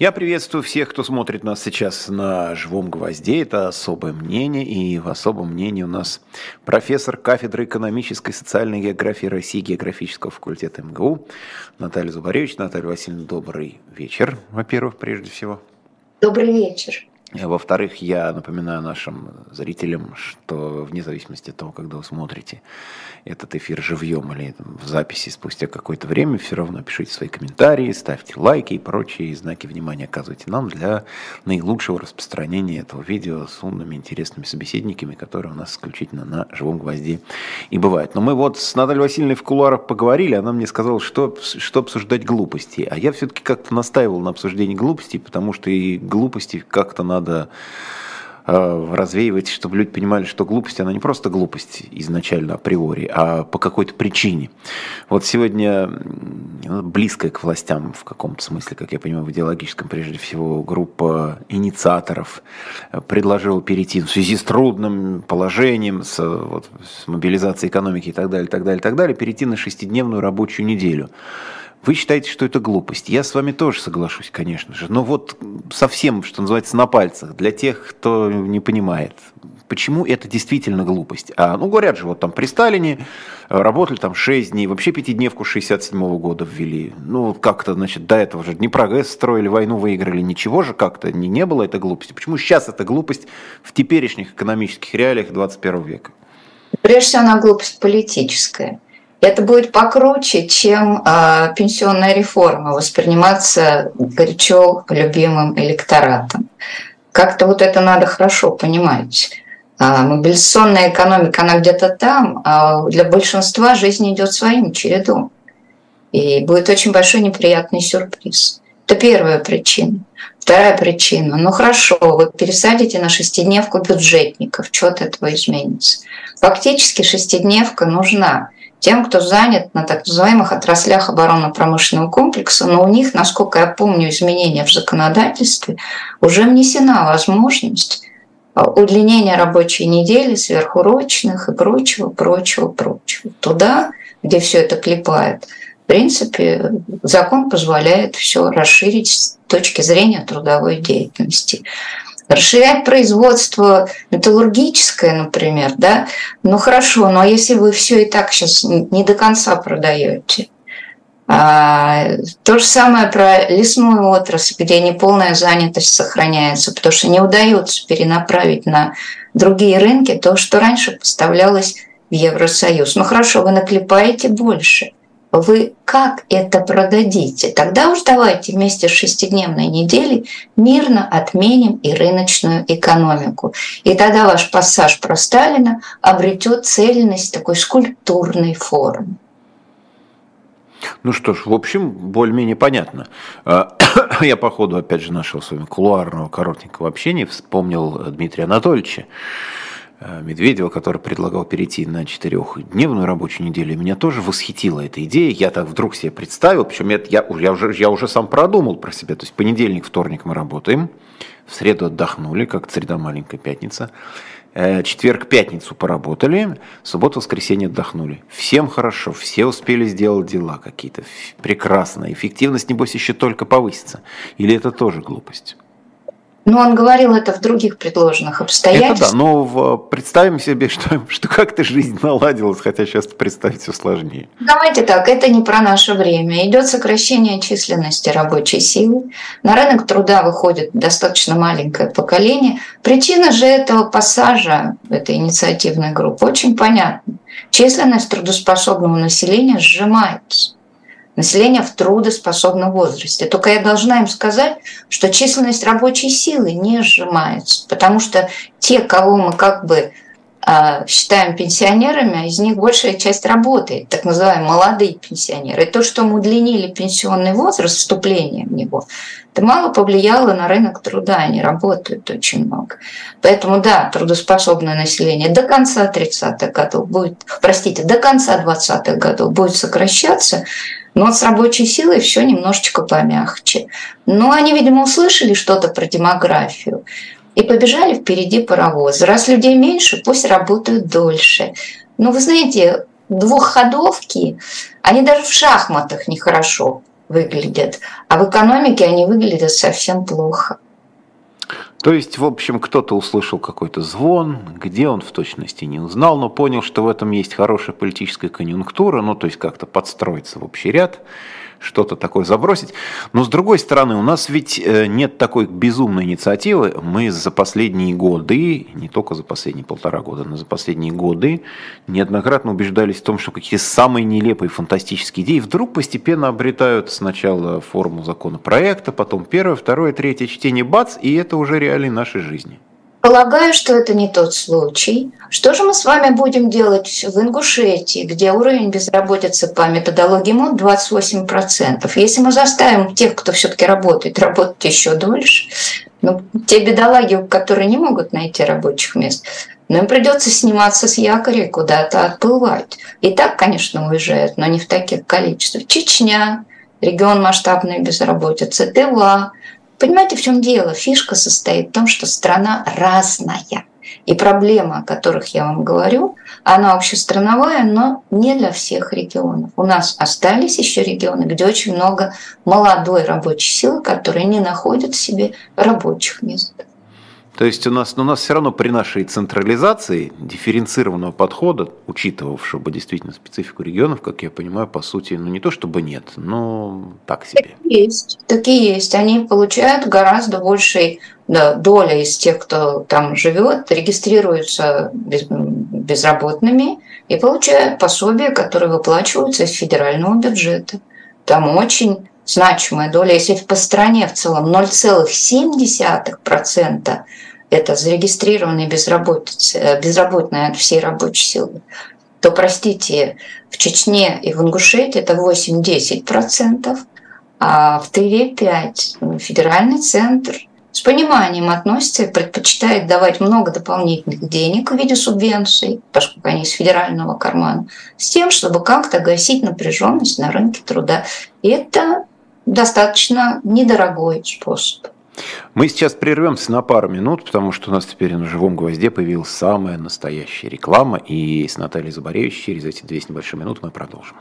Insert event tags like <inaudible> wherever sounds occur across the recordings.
Я приветствую всех, кто смотрит нас сейчас на живом гвозде. Это особое мнение. И в особом мнении у нас профессор кафедры экономической и социальной географии России географического факультета МГУ Наталья Зубаревич. Наталья Васильевна, добрый вечер, во-первых, прежде всего. Добрый вечер. Во-вторых, я напоминаю нашим зрителям, что вне зависимости от того, когда вы смотрите этот эфир живьем или в записи спустя какое-то время, все равно пишите свои комментарии, ставьте лайки и прочие знаки внимания оказывайте нам для наилучшего распространения этого видео с умными, интересными собеседниками, которые у нас исключительно на живом гвозде и бывают. Но мы вот с Натальей Васильевной в кулуарах поговорили, она мне сказала, что, что обсуждать глупости. А я все-таки как-то настаивал на обсуждении глупостей, потому что и глупости как-то надо надо э, развеивать, чтобы люди понимали, что глупость, она не просто глупость изначально априори, а по какой-то причине. Вот сегодня близкая к властям в каком-то смысле, как я понимаю, в идеологическом прежде всего, группа инициаторов предложила перейти в связи с трудным положением, с, вот, с мобилизацией экономики и так далее, так далее, так далее, перейти на шестидневную рабочую неделю. Вы считаете, что это глупость. Я с вами тоже соглашусь, конечно же. Но вот совсем, что называется, на пальцах, для тех, кто не понимает, почему это действительно глупость. А, ну, говорят же, вот там при Сталине работали там 6 дней, вообще пятидневку 67 -го года ввели. Ну, как-то, значит, до этого же не прогресс строили, войну выиграли, ничего же как-то не, не было этой глупости. Почему сейчас эта глупость в теперешних экономических реалиях 21 века? Прежде всего, она глупость политическая это будет покруче, чем э, пенсионная реформа восприниматься горячо любимым электоратом. Как-то вот это надо хорошо понимать. А мобилизационная экономика, она где-то там, а для большинства жизнь идет своим чередом. И будет очень большой неприятный сюрприз. Это первая причина. Вторая причина. Ну хорошо, вы пересадите на шестидневку бюджетников, что от этого изменится? Фактически шестидневка нужна тем, кто занят на так называемых отраслях оборонно-промышленного комплекса, но у них, насколько я помню, изменения в законодательстве, уже внесена возможность а, удлинения рабочей недели, сверхурочных и прочего, прочего, прочего. Туда, где все это клепает, в принципе, закон позволяет все расширить с точки зрения трудовой деятельности расширять производство металлургическое, например, да, ну хорошо, но если вы все и так сейчас не до конца продаете, а, то же самое про лесную отрасль, где неполная занятость сохраняется, потому что не удается перенаправить на другие рынки то, что раньше поставлялось в Евросоюз. Ну хорошо, вы наклепаете больше – вы как это продадите? Тогда уж давайте вместе с шестидневной неделей мирно отменим и рыночную экономику. И тогда ваш пассаж про Сталина обретет цельность такой скульптурной формы. Ну что ж, в общем, более-менее понятно. А, <coughs> я по ходу, опять же, нашего с вами кулуарного коротенького общения вспомнил Дмитрия Анатольевича, Медведева, который предлагал перейти на четырехдневную рабочую неделю, меня тоже восхитила эта идея. Я так вдруг себе представил, причем я, я, я, уже, я уже сам продумал про себя. То есть понедельник, вторник мы работаем, в среду отдохнули, как среда маленькая пятница. Э, четверг, пятницу поработали, субботу, воскресенье отдохнули. Всем хорошо, все успели сделать дела какие-то. Прекрасно. Эффективность, небось, еще только повысится. Или это тоже глупость? Но он говорил это в других предложенных обстоятельствах. Это да, но представим себе, <laughs> что, что как-то жизнь наладилась, хотя сейчас представить все сложнее. Давайте так, это не про наше время. Идет сокращение численности рабочей силы. На рынок труда выходит достаточно маленькое поколение. Причина же этого пассажа, этой инициативной группы, очень понятна. Численность трудоспособного населения сжимается населения в трудоспособном возрасте. Только я должна им сказать, что численность рабочей силы не сжимается, потому что те, кого мы как бы считаем пенсионерами, из них большая часть работает, так называемые молодые пенсионеры. И то, что мы удлинили пенсионный возраст, вступление в него, это мало повлияло на рынок труда, они работают очень много. Поэтому да, трудоспособное население до конца 30-х годов будет, простите, до конца 20-х годов будет сокращаться, но с рабочей силой все немножечко помягче. Но они, видимо, услышали что-то про демографию и побежали впереди паровоз. Раз людей меньше, пусть работают дольше. Но вы знаете, двухходовки, они даже в шахматах нехорошо выглядят, а в экономике они выглядят совсем плохо. То есть, в общем, кто-то услышал какой-то звон, где он в точности не узнал, но понял, что в этом есть хорошая политическая конъюнктура, ну, то есть как-то подстроиться в общий ряд, что-то такое забросить. Но с другой стороны, у нас ведь э, нет такой безумной инициативы. Мы за последние годы, не только за последние полтора года, но за последние годы неоднократно убеждались в том, что какие-то самые нелепые фантастические идеи вдруг постепенно обретают сначала форму законопроекта, потом первое, второе, третье чтение, бац, и это уже реалии нашей жизни. Полагаю, что это не тот случай. Что же мы с вами будем делать в Ингушетии, где уровень безработицы по методологии МОД 28%? Если мы заставим тех, кто все-таки работает, работать еще дольше, ну, те бедолаги, которые не могут найти рабочих мест, но им придется сниматься с якоря и куда-то отплывать. И так, конечно, уезжают, но не в таких количествах. Чечня, регион масштабной безработицы, Тыва, Понимаете, в чем дело? Фишка состоит в том, что страна разная. И проблема, о которых я вам говорю, она общестрановая, но не для всех регионов. У нас остались еще регионы, где очень много молодой рабочей силы, которые не находят в себе рабочих мест. То есть у нас, у нас все равно при нашей централизации дифференцированного подхода, учитывавшего бы действительно специфику регионов, как я понимаю, по сути, ну не то чтобы нет, но так себе. Есть, так и есть. Они получают гораздо большей да, доля из тех, кто там живет, регистрируются без, безработными и получают пособия, которые выплачиваются из федерального бюджета. Там очень значимая доля, если по стране в целом 0,7% это зарегистрированные э, безработные от всей рабочей силы, то, простите, в Чечне и в Ингушетии это 8-10%, а в Тыве 5%. Федеральный центр с пониманием относится и предпочитает давать много дополнительных денег в виде субвенций, поскольку они из федерального кармана, с тем, чтобы как-то гасить напряженность на рынке труда. И это достаточно недорогой способ. Мы сейчас прервемся на пару минут, потому что у нас теперь на живом гвозде появилась самая настоящая реклама. И с Натальей Забаревич через эти две с небольшой минуты мы продолжим.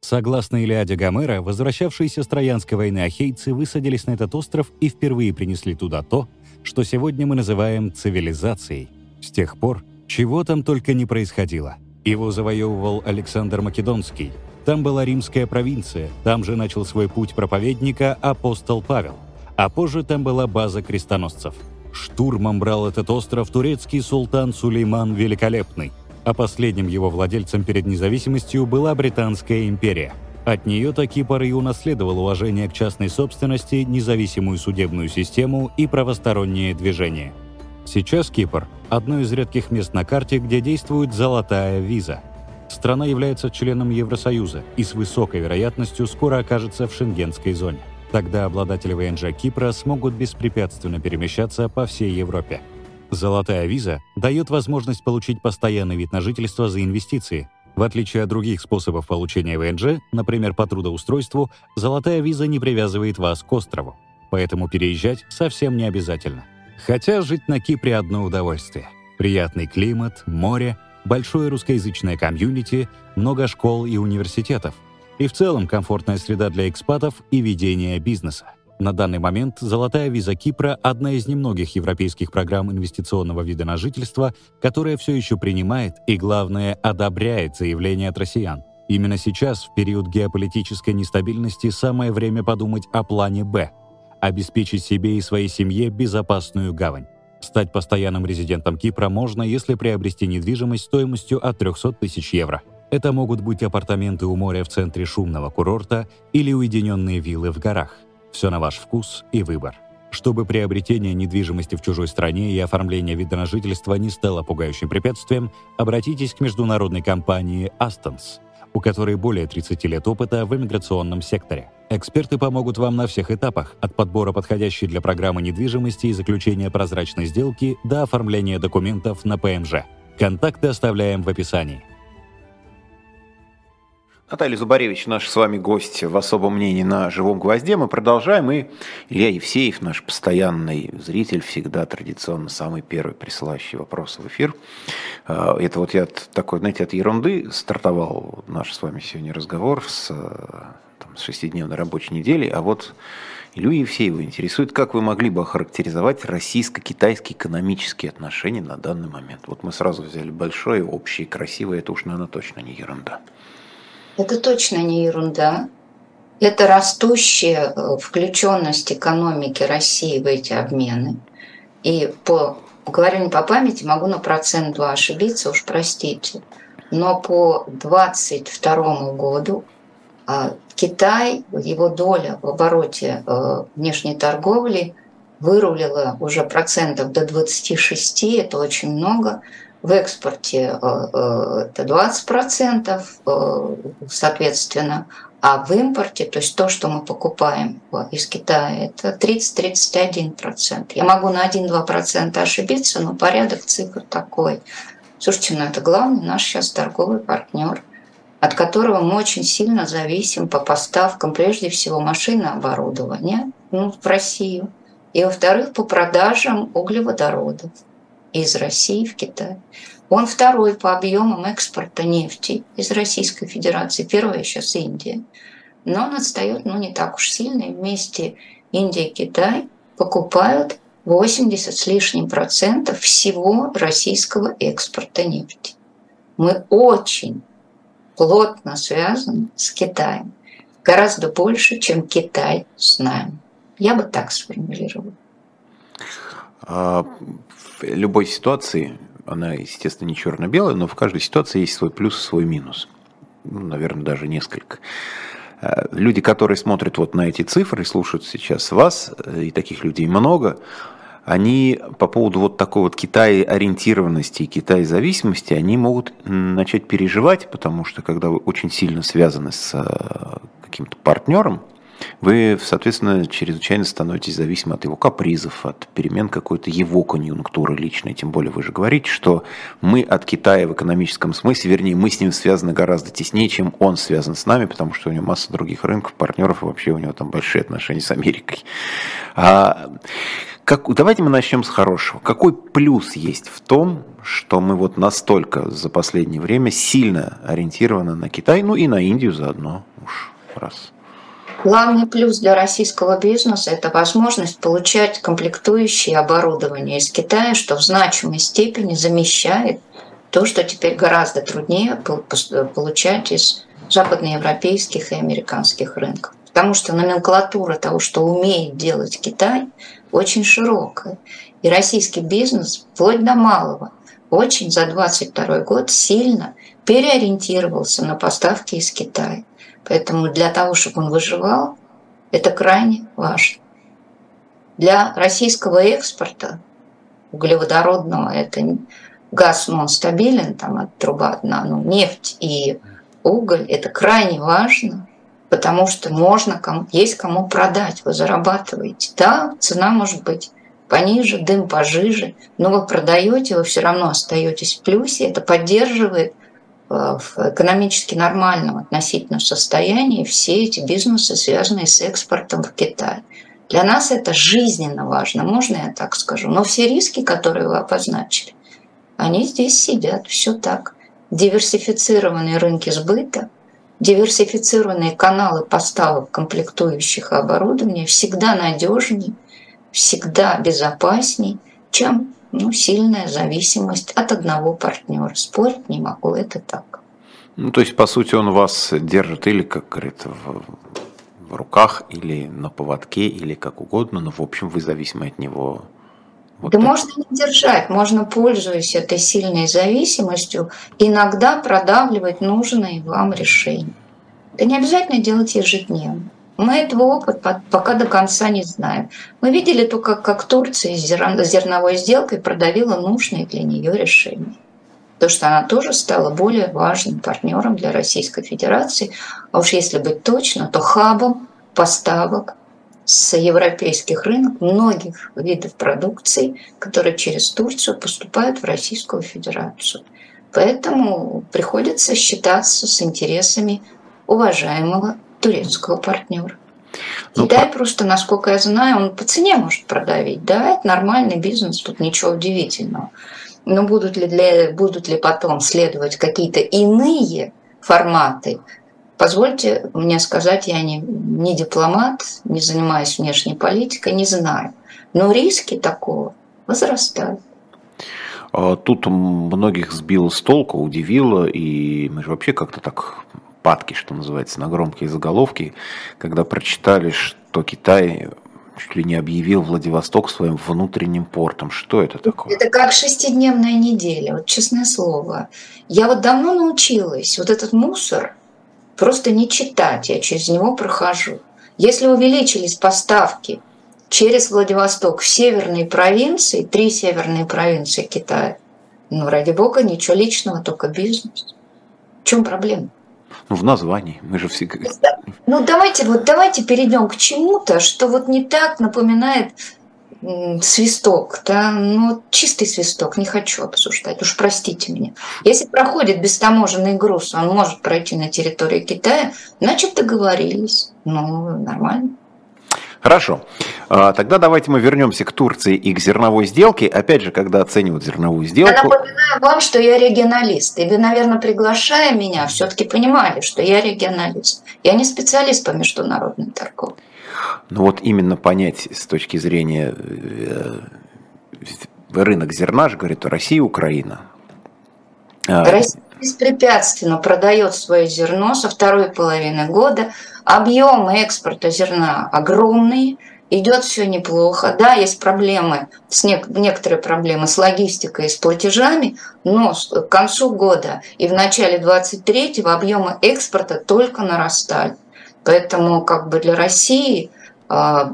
Согласно Илиаде Гомера, возвращавшиеся с Троянской войны ахейцы высадились на этот остров и впервые принесли туда то, что сегодня мы называем цивилизацией. С тех пор чего там только не происходило. Его завоевывал Александр Македонский – там была римская провинция, там же начал свой путь проповедника апостол Павел, а позже там была база крестоносцев. Штурмом брал этот остров турецкий султан Сулейман Великолепный, а последним его владельцем перед независимостью была Британская империя. От нее-то Кипр и унаследовал уважение к частной собственности, независимую судебную систему и правостороннее движение. Сейчас Кипр – одно из редких мест на карте, где действует золотая виза – страна является членом Евросоюза и с высокой вероятностью скоро окажется в шенгенской зоне. Тогда обладатели ВНЖ Кипра смогут беспрепятственно перемещаться по всей Европе. Золотая виза дает возможность получить постоянный вид на жительство за инвестиции. В отличие от других способов получения ВНЖ, например, по трудоустройству, золотая виза не привязывает вас к острову. Поэтому переезжать совсем не обязательно. Хотя жить на Кипре одно удовольствие. Приятный климат, море – большое русскоязычное комьюнити, много школ и университетов. И в целом комфортная среда для экспатов и ведения бизнеса. На данный момент «Золотая виза Кипра» — одна из немногих европейских программ инвестиционного вида на жительство, которая все еще принимает и, главное, одобряет заявления от россиян. Именно сейчас, в период геополитической нестабильности, самое время подумать о плане «Б» — обеспечить себе и своей семье безопасную гавань. Стать постоянным резидентом Кипра можно, если приобрести недвижимость стоимостью от 300 тысяч евро. Это могут быть апартаменты у моря в центре шумного курорта или уединенные виллы в горах. Все на ваш вкус и выбор. Чтобы приобретение недвижимости в чужой стране и оформление вида на жительство не стало пугающим препятствием, обратитесь к международной компании Astons, у которой более 30 лет опыта в иммиграционном секторе. Эксперты помогут вам на всех этапах, от подбора подходящей для программы недвижимости и заключения прозрачной сделки до оформления документов на ПМЖ. Контакты оставляем в описании. Наталья Зубаревич, наш с вами гость в особом мнении на «Живом гвозде». Мы продолжаем, и Илья Евсеев, наш постоянный зритель, всегда традиционно самый первый присылающий вопросы в эфир. А, это вот я такой, знаете, от ерунды стартовал наш с вами сегодня разговор с, там, с шестидневной рабочей недели, а вот Илью Евсеева интересует, как вы могли бы охарактеризовать российско-китайские экономические отношения на данный момент? Вот мы сразу взяли большое, общее, красивое, это уж, наверное, точно не ерунда. Это точно не ерунда. Это растущая э, включенность экономики России в эти обмены. И по, говорю не по памяти, могу на процент два ошибиться, уж простите. Но по 2022 году а, Китай, его доля в обороте э, внешней торговли вырулила уже процентов до 26, это очень много в экспорте э, э, это 20%, э, соответственно, а в импорте, то есть то, что мы покупаем из Китая, это 30-31%. Я могу на 1-2% ошибиться, но порядок цифр такой. Слушайте, ну это главный наш сейчас торговый партнер, от которого мы очень сильно зависим по поставкам, прежде всего, машины оборудования ну, в Россию, и, во-вторых, по продажам углеводородов из России в Китай. Он второй по объемам экспорта нефти из Российской Федерации. Первая сейчас Индия. Но он отстает ну, не так уж сильно. И вместе Индия и Китай покупают 80 с лишним процентов всего российского экспорта нефти. Мы очень плотно связаны с Китаем. Гораздо больше, чем Китай с нами. Я бы так сформулировала. Любой ситуации, она, естественно, не черно-белая, но в каждой ситуации есть свой плюс и свой минус. Ну, наверное, даже несколько. Э, люди, которые смотрят вот на эти цифры, слушают сейчас вас, э, и таких людей много, они по поводу вот такой вот Китай-ориентированности и Китай-зависимости, они могут начать переживать, потому что когда вы очень сильно связаны с э, каким-то партнером, вы, соответственно, чрезвычайно становитесь зависимы от его капризов, от перемен какой-то его конъюнктуры личной. Тем более вы же говорите, что мы от Китая в экономическом смысле, вернее, мы с ним связаны гораздо теснее, чем он связан с нами, потому что у него масса других рынков, партнеров, и вообще у него там большие отношения с Америкой. А, как, давайте мы начнем с хорошего. Какой плюс есть в том, что мы вот настолько за последнее время сильно ориентированы на Китай, ну и на Индию заодно уж раз. Главный плюс для российского бизнеса – это возможность получать комплектующие оборудование из Китая, что в значимой степени замещает то, что теперь гораздо труднее получать из западноевропейских и американских рынков. Потому что номенклатура того, что умеет делать Китай, очень широкая. И российский бизнес, вплоть до малого, очень за 2022 год сильно переориентировался на поставки из Китая. Поэтому для того, чтобы он выживал, это крайне важно. Для российского экспорта углеводородного это газ, но он стабилен, там от труба одна, но нефть и уголь – это крайне важно, потому что можно, есть кому продать, вы зарабатываете. Да, цена может быть пониже, дым пожиже, но вы продаете, вы все равно остаетесь в плюсе, это поддерживает в экономически нормальном относительно состоянии все эти бизнесы, связанные с экспортом в Китай. Для нас это жизненно важно, можно я так скажу. Но все риски, которые вы обозначили, они здесь сидят, все так. Диверсифицированные рынки сбыта, диверсифицированные каналы поставок комплектующих оборудования всегда надежнее, всегда безопаснее, чем ну, сильная зависимость от одного партнера. Спорить не могу, это так. Ну, то есть, по сути, он вас держит или, как говорится, в, в руках, или на поводке, или как угодно, но, в общем, вы зависимы от него. Вот да так. можно не держать, можно, пользуясь этой сильной зависимостью, иногда продавливать нужные вам решения. Это не обязательно делать ежедневно. Мы этого опыта пока до конца не знаем. Мы видели только, как Турция с зерновой сделкой продавила нужные для нее решения. То, что она тоже стала более важным партнером для Российской Федерации. А уж если быть точно, то хабом поставок с европейских рынков многих видов продукции, которые через Турцию поступают в Российскую Федерацию. Поэтому приходится считаться с интересами уважаемого турецкого партнера. Ну, Китай по... просто, насколько я знаю, он по цене может продавить. Да, это нормальный бизнес, тут ничего удивительного. Но будут ли, для, будут ли потом следовать какие-то иные форматы, Позвольте мне сказать, я не, не дипломат, не занимаюсь внешней политикой, не знаю. Но риски такого возрастают. А тут многих сбило с толку, удивило, и мы же вообще как-то так падки, что называется, на громкие заголовки, когда прочитали, что Китай чуть ли не объявил Владивосток своим внутренним портом. Что это такое? Это как шестидневная неделя, вот честное слово. Я вот давно научилась вот этот мусор просто не читать, я через него прохожу. Если увеличились поставки через Владивосток в северные провинции, три северные провинции Китая, ну, ради бога, ничего личного, только бизнес. В чем проблема? Ну, в названии. Мы же все... Ну, давайте, вот давайте перейдем к чему-то, что вот не так напоминает свисток, да, ну, чистый свисток, не хочу обсуждать, уж простите меня. Если проходит бестаможенный груз, он может пройти на территорию Китая, значит, договорились, ну, нормально. Хорошо. А, тогда давайте мы вернемся к Турции и к зерновой сделке. Опять же, когда оценивают зерновую сделку... Я напоминаю вам, что я регионалист. И вы, наверное, приглашая меня, все-таки понимали, что я регионалист. Я не специалист по международной торговле. Ну вот именно понять с точки зрения э, рынок зерна же говорит Россия, Украина. А, Россия беспрепятственно продает свое зерно со второй половины года. Объемы экспорта зерна огромные, идет все неплохо. Да, есть проблемы, с не, некоторые проблемы с логистикой и с платежами, но к концу года и в начале 23-го объемы экспорта только нарастали. Поэтому как бы для России а,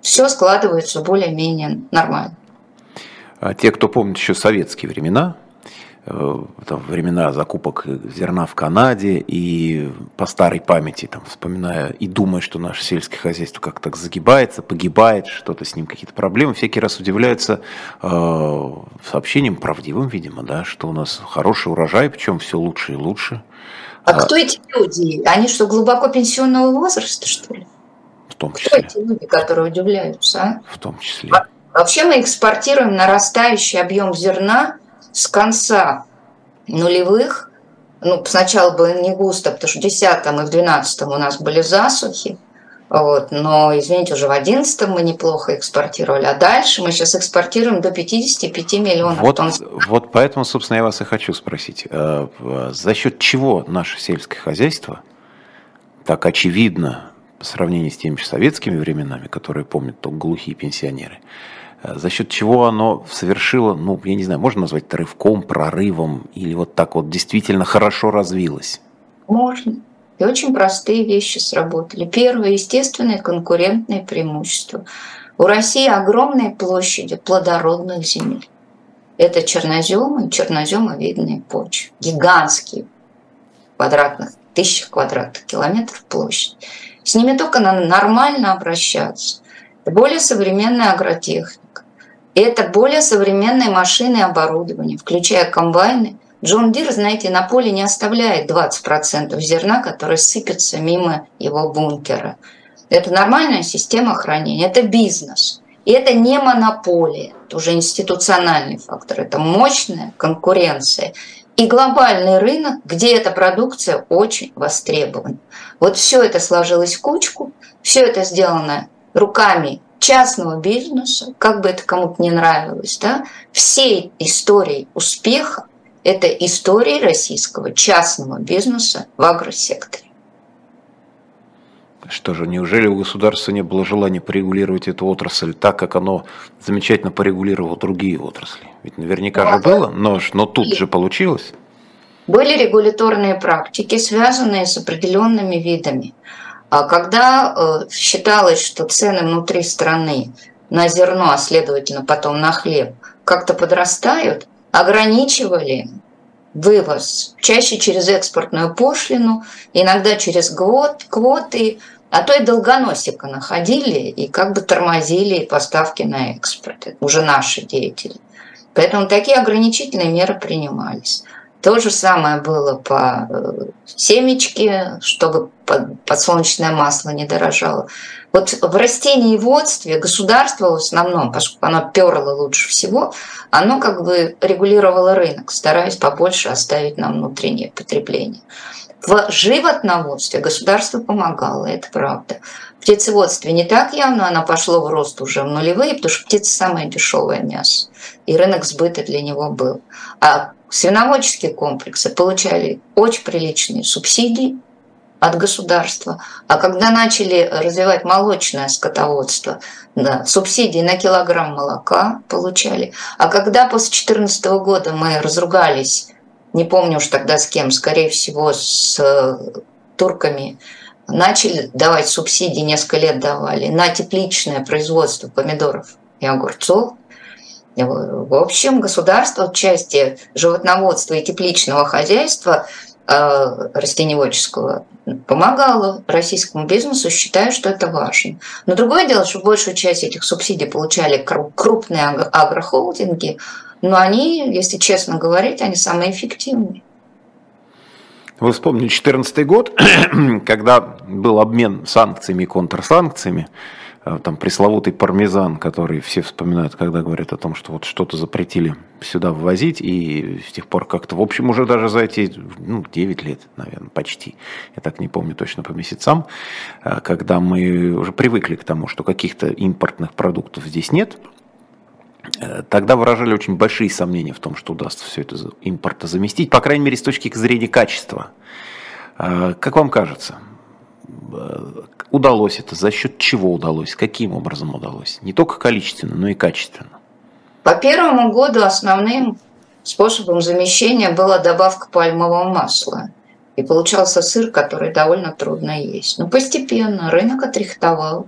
все складывается более-менее нормально. А те, кто помнит еще советские времена, э, там, времена закупок зерна в Канаде и по старой памяти, там, вспоминая и думая, что наше сельское хозяйство как то загибается, погибает, что-то с ним какие-то проблемы, всякий раз удивляются э, сообщением правдивым, видимо, да, что у нас хороший урожай, причем все лучше и лучше. А, а кто эти люди? Они что, глубоко пенсионного возраста, что ли? В том числе. Кто эти люди, которые удивляются? А? В том числе. Вообще мы экспортируем нарастающий объем зерна с конца нулевых. Ну, сначала было не густо, потому что в 10 и в 12 у нас были засухи. Вот, но, извините, уже в 2011 мы неплохо экспортировали, а дальше мы сейчас экспортируем до 55 миллионов вот, тонн. Вот поэтому, собственно, я вас и хочу спросить. Э, за счет чего наше сельское хозяйство так очевидно по сравнению с теми же советскими временами, которые помнят только глухие пенсионеры, за счет чего оно совершило, ну, я не знаю, можно назвать это рывком, прорывом, или вот так вот действительно хорошо развилось? Можно. И очень простые вещи сработали. Первое, естественное конкурентное преимущество. У России огромные площади плодородных земель. Это черноземы и черноземовидные почвы. Гигантские квадратных, тысячах квадратных километров площадь. С ними только надо нормально обращаться. Более современная агротехника. Это более современные машины и оборудование, включая комбайны, Джон Дир, знаете, на поле не оставляет 20% зерна, которое сыпется мимо его бункера. Это нормальная система хранения, это бизнес. И это не монополия, это уже институциональный фактор, это мощная конкуренция. И глобальный рынок, где эта продукция очень востребована. Вот все это сложилось в кучку, все это сделано руками частного бизнеса, как бы это кому-то не нравилось, да, всей историей успеха это история российского частного бизнеса в агросекторе. Что же, неужели у государства не было желания порегулировать эту отрасль так, как оно замечательно порегулировало другие отрасли? Ведь наверняка же было, но, но тут же получилось. Были регуляторные практики, связанные с определенными видами. А когда э, считалось, что цены внутри страны на зерно, а следовательно потом на хлеб, как-то подрастают, ограничивали вывоз, чаще через экспортную пошлину, иногда через год, квоты, а то и долгоносика находили и как бы тормозили поставки на экспорт. Уже наши деятели. Поэтому такие ограничительные меры принимались. То же самое было по э, семечке, чтобы подсолнечное масло не дорожало. Вот в растениеводстве государство в основном, поскольку оно перло лучше всего, оно как бы регулировало рынок, стараясь побольше оставить на внутреннее потребление. В животноводстве государство помогало, это правда. В птицеводстве не так явно, оно пошло в рост уже в нулевые, потому что птица самое дешевое мясо, и рынок сбыта для него был. А свиноводческие комплексы получали очень приличные субсидии от государства. А когда начали развивать молочное скотоводство, да, субсидии на килограмм молока получали. А когда после 2014 года мы разругались не помню уж тогда с кем, скорее всего, с э, турками, начали давать субсидии, несколько лет давали, на тепличное производство помидоров и огурцов. В общем, государство в части животноводства и тепличного хозяйства э, растениеводческого помогало российскому бизнесу, считая, что это важно. Но другое дело, что большую часть этих субсидий получали крупные агрохолдинги, но они, если честно говорить, они самые эффективные. Вы вспомнили 2014 год, <clears throat> когда был обмен санкциями и контрсанкциями, там пресловутый пармезан, который все вспоминают, когда говорят о том, что вот что-то запретили сюда ввозить, и с тех пор как-то, в общем, уже даже за эти ну, 9 лет, наверное, почти, я так не помню точно по месяцам, э, когда мы уже привыкли к тому, что каких-то импортных продуктов здесь нет, Э, тогда выражали очень большие сомнения в том, что удастся все это импорта заместить, по крайней мере, с точки зрения качества. Э, как вам кажется, э, удалось это? За счет чего удалось? Каким образом удалось? Не только количественно, но и качественно. По первому году основным способом замещения была добавка пальмового масла. И получался сыр, который довольно трудно есть. Но постепенно рынок отрихтовал.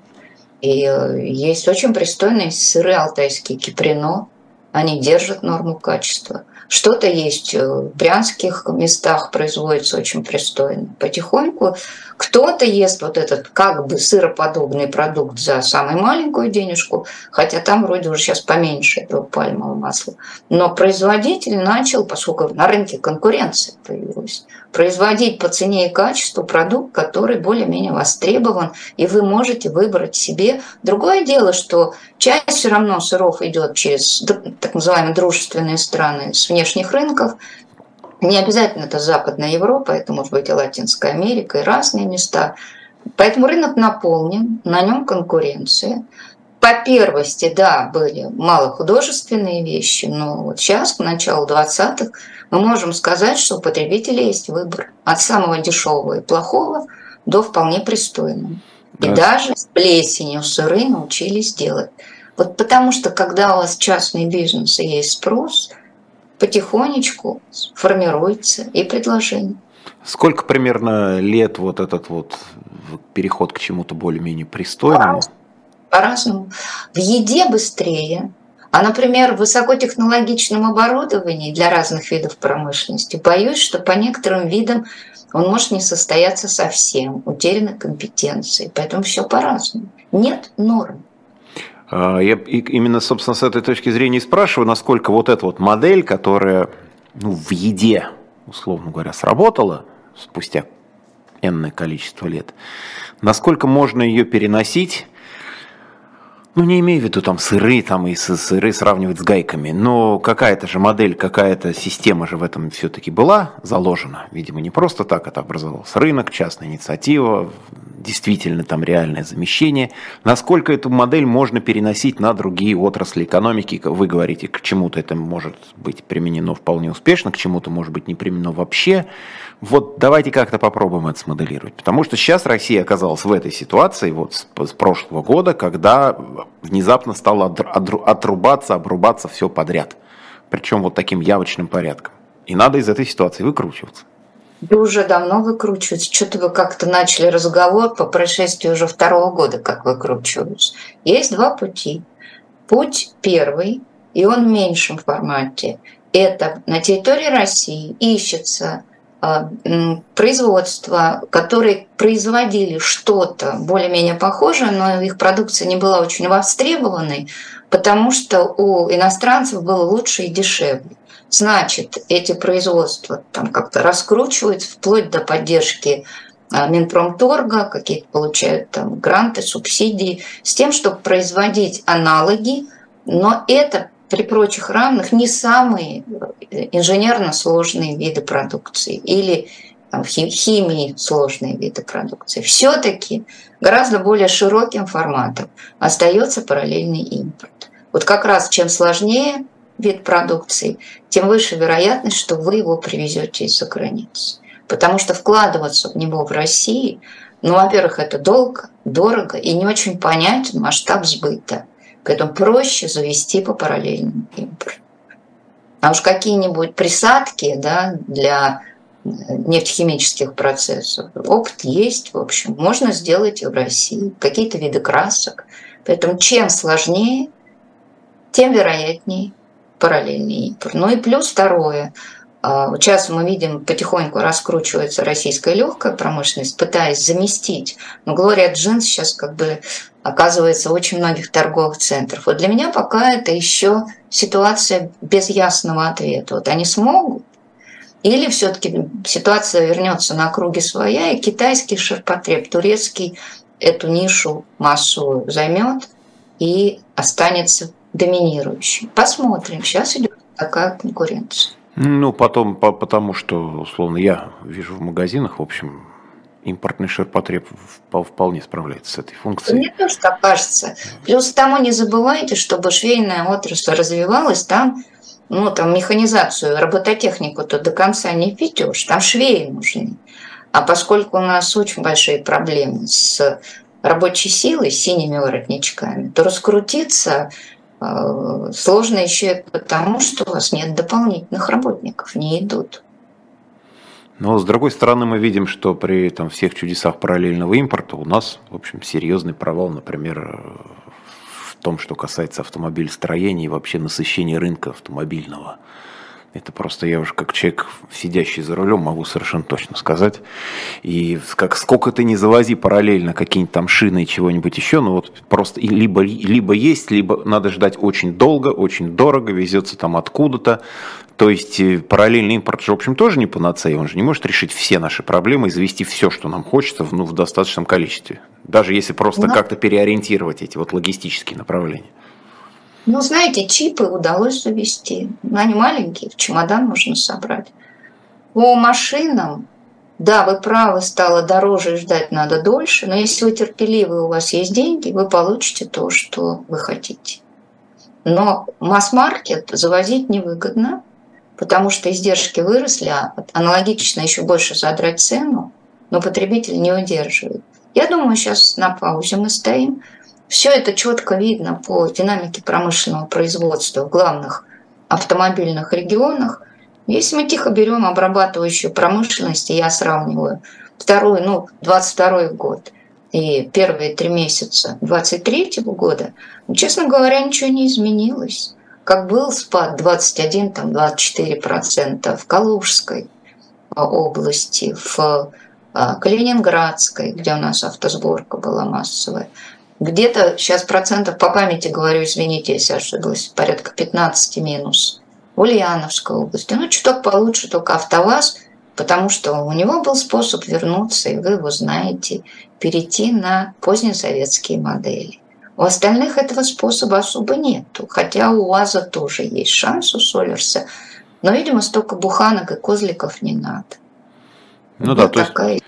И э, есть очень пристойные сыры алтайские, киприно. Они держат норму качества. Что-то есть э, в брянских местах производится очень пристойно. Потихоньку кто-то ест вот этот как бы сыроподобный продукт за самую маленькую денежку, хотя там вроде уже сейчас поменьше этого пальмового масла. Но производитель начал, поскольку на рынке конкуренция появилась, производить по цене и качеству продукт, который более-менее востребован, и вы можете выбрать себе. Другое дело, что часть все равно сыров идет через так называемые дружественные страны с внешних рынков, не обязательно это Западная Европа, это может быть и Латинская Америка, и разные места. Поэтому рынок наполнен, на нем конкуренция. По первости, да, были малохудожественные вещи, но вот сейчас, к началу 20-х, мы можем сказать, что у потребителей есть выбор. От самого дешевого и плохого до вполне пристойного. И даже с плесенью сыры научились делать. Вот потому что, когда у вас частный бизнес и есть спрос – потихонечку формируется и предложение. Сколько примерно лет вот этот вот переход к чему-то более-менее пристойному? По-разному. В еде быстрее, а, например, в высокотехнологичном оборудовании для разных видов промышленности, боюсь, что по некоторым видам он может не состояться совсем, утеряны компетенции. Поэтому все по-разному. Нет норм. А, я именно, собственно, с этой точки зрения спрашиваю, насколько вот эта вот модель, которая ну, в еде, условно говоря, сработала спустя энное количество лет, насколько можно ее переносить ну, не имею в виду там сыры, там и сыры сравнивать с гайками, но какая-то же модель, какая-то система же в этом все-таки была заложена. Видимо, не просто так это образовался рынок, частная инициатива, действительно там реальное замещение. Насколько эту модель можно переносить на другие отрасли экономики? Вы говорите, к чему-то это может быть применено вполне успешно, к чему-то может быть не применено вообще. Вот давайте как-то попробуем это смоделировать. Потому что сейчас Россия оказалась в этой ситуации вот с, с прошлого года, когда внезапно стало отрубаться, обрубаться все подряд. Причем вот таким явочным порядком. И надо из этой ситуации выкручиваться. Да уже давно выкручиваются. Что-то вы как-то начали разговор по происшествию уже второго года, как выкручиваются. Есть два пути. Путь первый, и он в меньшем формате. Это на территории России ищется производства, которые производили что-то более-менее похожее, но их продукция не была очень востребованной, потому что у иностранцев было лучше и дешевле. значит, эти производства там как-то раскручиваются вплоть до поддержки а, Минпромторга, какие-то получают там гранты, субсидии, с тем, чтобы производить аналоги, но это при прочих равных не самые э, инженерно сложные виды продукции или там, химии сложные виды продукции. Все-таки гораздо более широким форматом остается параллельный импорт. Вот как раз чем сложнее вид продукции, тем выше вероятность, что вы его привезете из-за границы. Потому что вкладываться в него в России, ну, во-первых, это долго, дорого и не очень понятен масштаб сбыта. Поэтому проще завести по параллельному импорту. А уж какие-нибудь присадки да, для нефтехимических процессов. Опыт есть, в общем, можно сделать и в России, какие-то виды красок. Поэтому чем сложнее, тем вероятнее параллельный импорт. Ну и плюс второе. А, сейчас мы видим, потихоньку раскручивается российская легкая промышленность, пытаясь заместить. Но Глория Джинс сейчас как бы оказывается в очень многих торговых центрах. Вот для меня пока это еще ситуация без ясного ответа. Вот они смогут, или все-таки ситуация вернется на круги своя, и китайский ширпотреб, турецкий эту нишу массовую займет и останется доминирующим. Посмотрим. Сейчас идет такая конкуренция. Ну, потом, по, потому что, условно, я вижу в магазинах, в общем, импортный ширпотреб вполне справляется с этой функцией. Мне тоже так кажется. Плюс тому не забывайте, чтобы швейная отрасль развивалась, там ну, там механизацию, робототехнику-то до конца не введешь, там швеи нужны. А поскольку у нас очень большие проблемы с рабочей силой, с синими воротничками, то раскрутиться сложно еще и потому, что у вас нет дополнительных работников, не идут. Но с другой стороны мы видим, что при там, всех чудесах параллельного импорта у нас, в общем, серьезный провал, например, том, что касается автомобильстроения и вообще насыщения рынка автомобильного. Это просто я уже как человек, сидящий за рулем, могу совершенно точно сказать. И как сколько ты не завози параллельно какие-нибудь там шины и чего-нибудь еще, ну вот просто либо, либо есть, либо надо ждать очень долго, очень дорого, везется там откуда-то. То есть э, параллельный импорт же, в общем, тоже не панацея, он же не может решить все наши проблемы и завести все, что нам хочется, ну, в достаточном количестве. Даже если просто ну, как-то переориентировать эти вот логистические направления. Ну, знаете, чипы удалось завести. Они маленькие, в чемодан можно собрать. По машинам, да, вы правы, стало дороже и ждать надо дольше, но если вы терпеливы, у вас есть деньги, вы получите то, что вы хотите. Но масс-маркет завозить невыгодно, потому что издержки выросли, а аналогично еще больше задрать цену, но потребитель не удерживает. Я думаю, сейчас на паузе мы стоим. Все это четко видно по динамике промышленного производства в главных автомобильных регионах. Если мы тихо берем обрабатывающую промышленность, я сравниваю второй, ну, 22 год и первые три месяца 23 года, ну, честно говоря, ничего не изменилось как был спад 21-24% в Калужской а, области, в а, Калининградской, где у нас автосборка была массовая. Где-то сейчас процентов, по памяти говорю, извините, если ошиблась, порядка 15 минус. В Ульяновской области. Ну, чуток получше только АвтоВАЗ, потому что у него был способ вернуться, и вы его знаете, перейти на позднесоветские модели. У остальных этого способа особо нету, хотя у УАЗа тоже есть шанс у Солерса, но, видимо, столько буханок и козликов не надо. Ну вот да, то такая...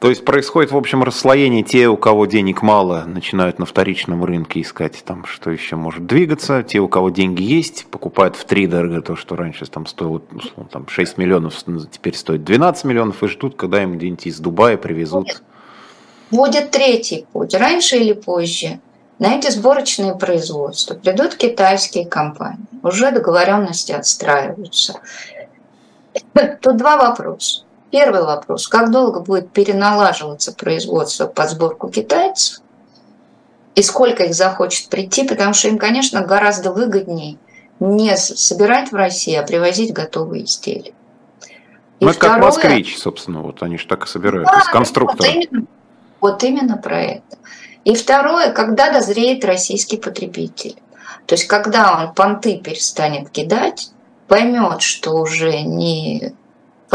то есть происходит, в общем, расслоение. Те, у кого денег мало, начинают на вторичном рынке искать, там, что еще может двигаться. Те, у кого деньги есть, покупают в три дорого то, что раньше там стоило условно, там, 6 миллионов, теперь стоит 12 миллионов, и ждут, когда им где-нибудь из Дубая привезут. Будет третий путь, раньше или позже на эти сборочные производства придут китайские компании. Уже договоренности отстраиваются. Тут два вопроса. Первый вопрос. Как долго будет переналаживаться производство под сборку китайцев? И сколько их захочет прийти? Потому что им, конечно, гораздо выгоднее не собирать в России, а привозить готовые изделия. И ну, второе... как москвич, собственно, вот они же так и собирают, да, из конструктора. Вот именно, вот именно про это. И второе, когда дозреет российский потребитель. То есть, когда он понты перестанет кидать, поймет, что уже не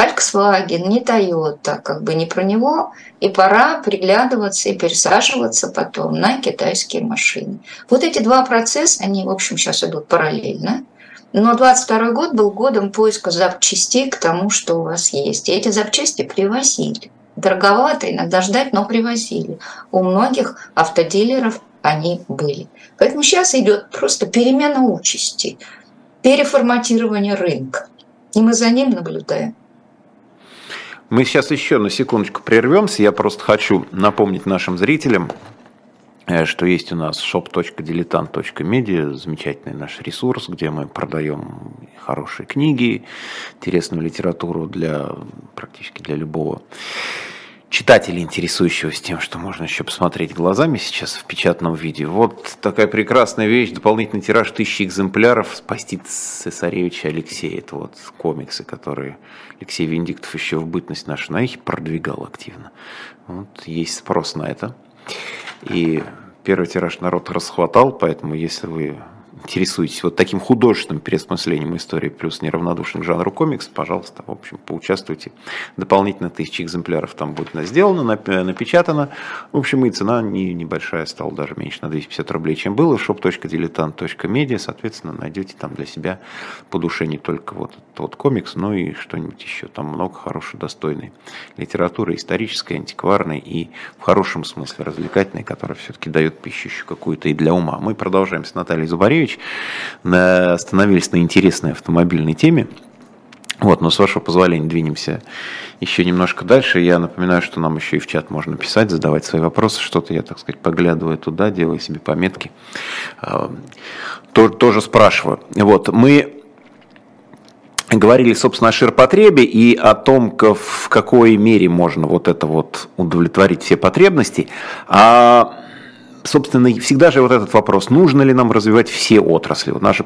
Volkswagen, не Toyota, как бы не про него, и пора приглядываться и пересаживаться потом на китайские машины. Вот эти два процесса, они, в общем, сейчас идут параллельно. Но 22 год был годом поиска запчастей к тому, что у вас есть. И эти запчасти привозили. Дороговато иногда ждать, но привозили. У многих автодилеров они были. Поэтому сейчас идет просто перемена участи, переформатирование рынка. И мы за ним наблюдаем. Мы сейчас еще на секундочку прервемся. Я просто хочу напомнить нашим зрителям, э, что есть у нас shop.diletant.media, замечательный наш ресурс, где мы продаем хорошие книги, интересную литературу для практически для любого читателя, интересующегося тем, что можно еще посмотреть глазами сейчас в печатном виде. Вот такая прекрасная вещь, дополнительный тираж тысячи экземпляров «Спасти цесаревича Алексея». Это вот комиксы, которые Алексей Венедиктов еще в бытность нашу на их продвигал активно. Вот есть спрос на это. И первый тираж народ расхватал, поэтому если вы интересуетесь вот таким художественным переосмыслением истории плюс неравнодушен к жанру комикс, пожалуйста, в общем, поучаствуйте. Дополнительно тысячи экземпляров там будет сделано, напечатано. В общем, и цена не, небольшая, стала даже меньше на 250 рублей, чем было. shop.diletant.media, соответственно, найдете там для себя по душе не только вот тот комикс, но и что-нибудь еще. Там много хорошей, достойной литературы, исторической, антикварной и в хорошем смысле развлекательной, которая все-таки дает пищу еще какую-то и для ума. Мы продолжаем с Натальей Зубаревич Андреевич, остановились на интересной автомобильной теме. Вот, но с вашего позволения двинемся еще немножко дальше. Я напоминаю, что нам еще и в чат можно писать, задавать свои вопросы. Что-то я, так сказать, поглядываю туда, делаю себе пометки. А, тоже спрашиваю. Вот, мы говорили, собственно, о ширпотребе и о том, в какой мере можно вот это вот удовлетворить все потребности. А собственно, всегда же вот этот вопрос, нужно ли нам развивать все отрасли. Вот наши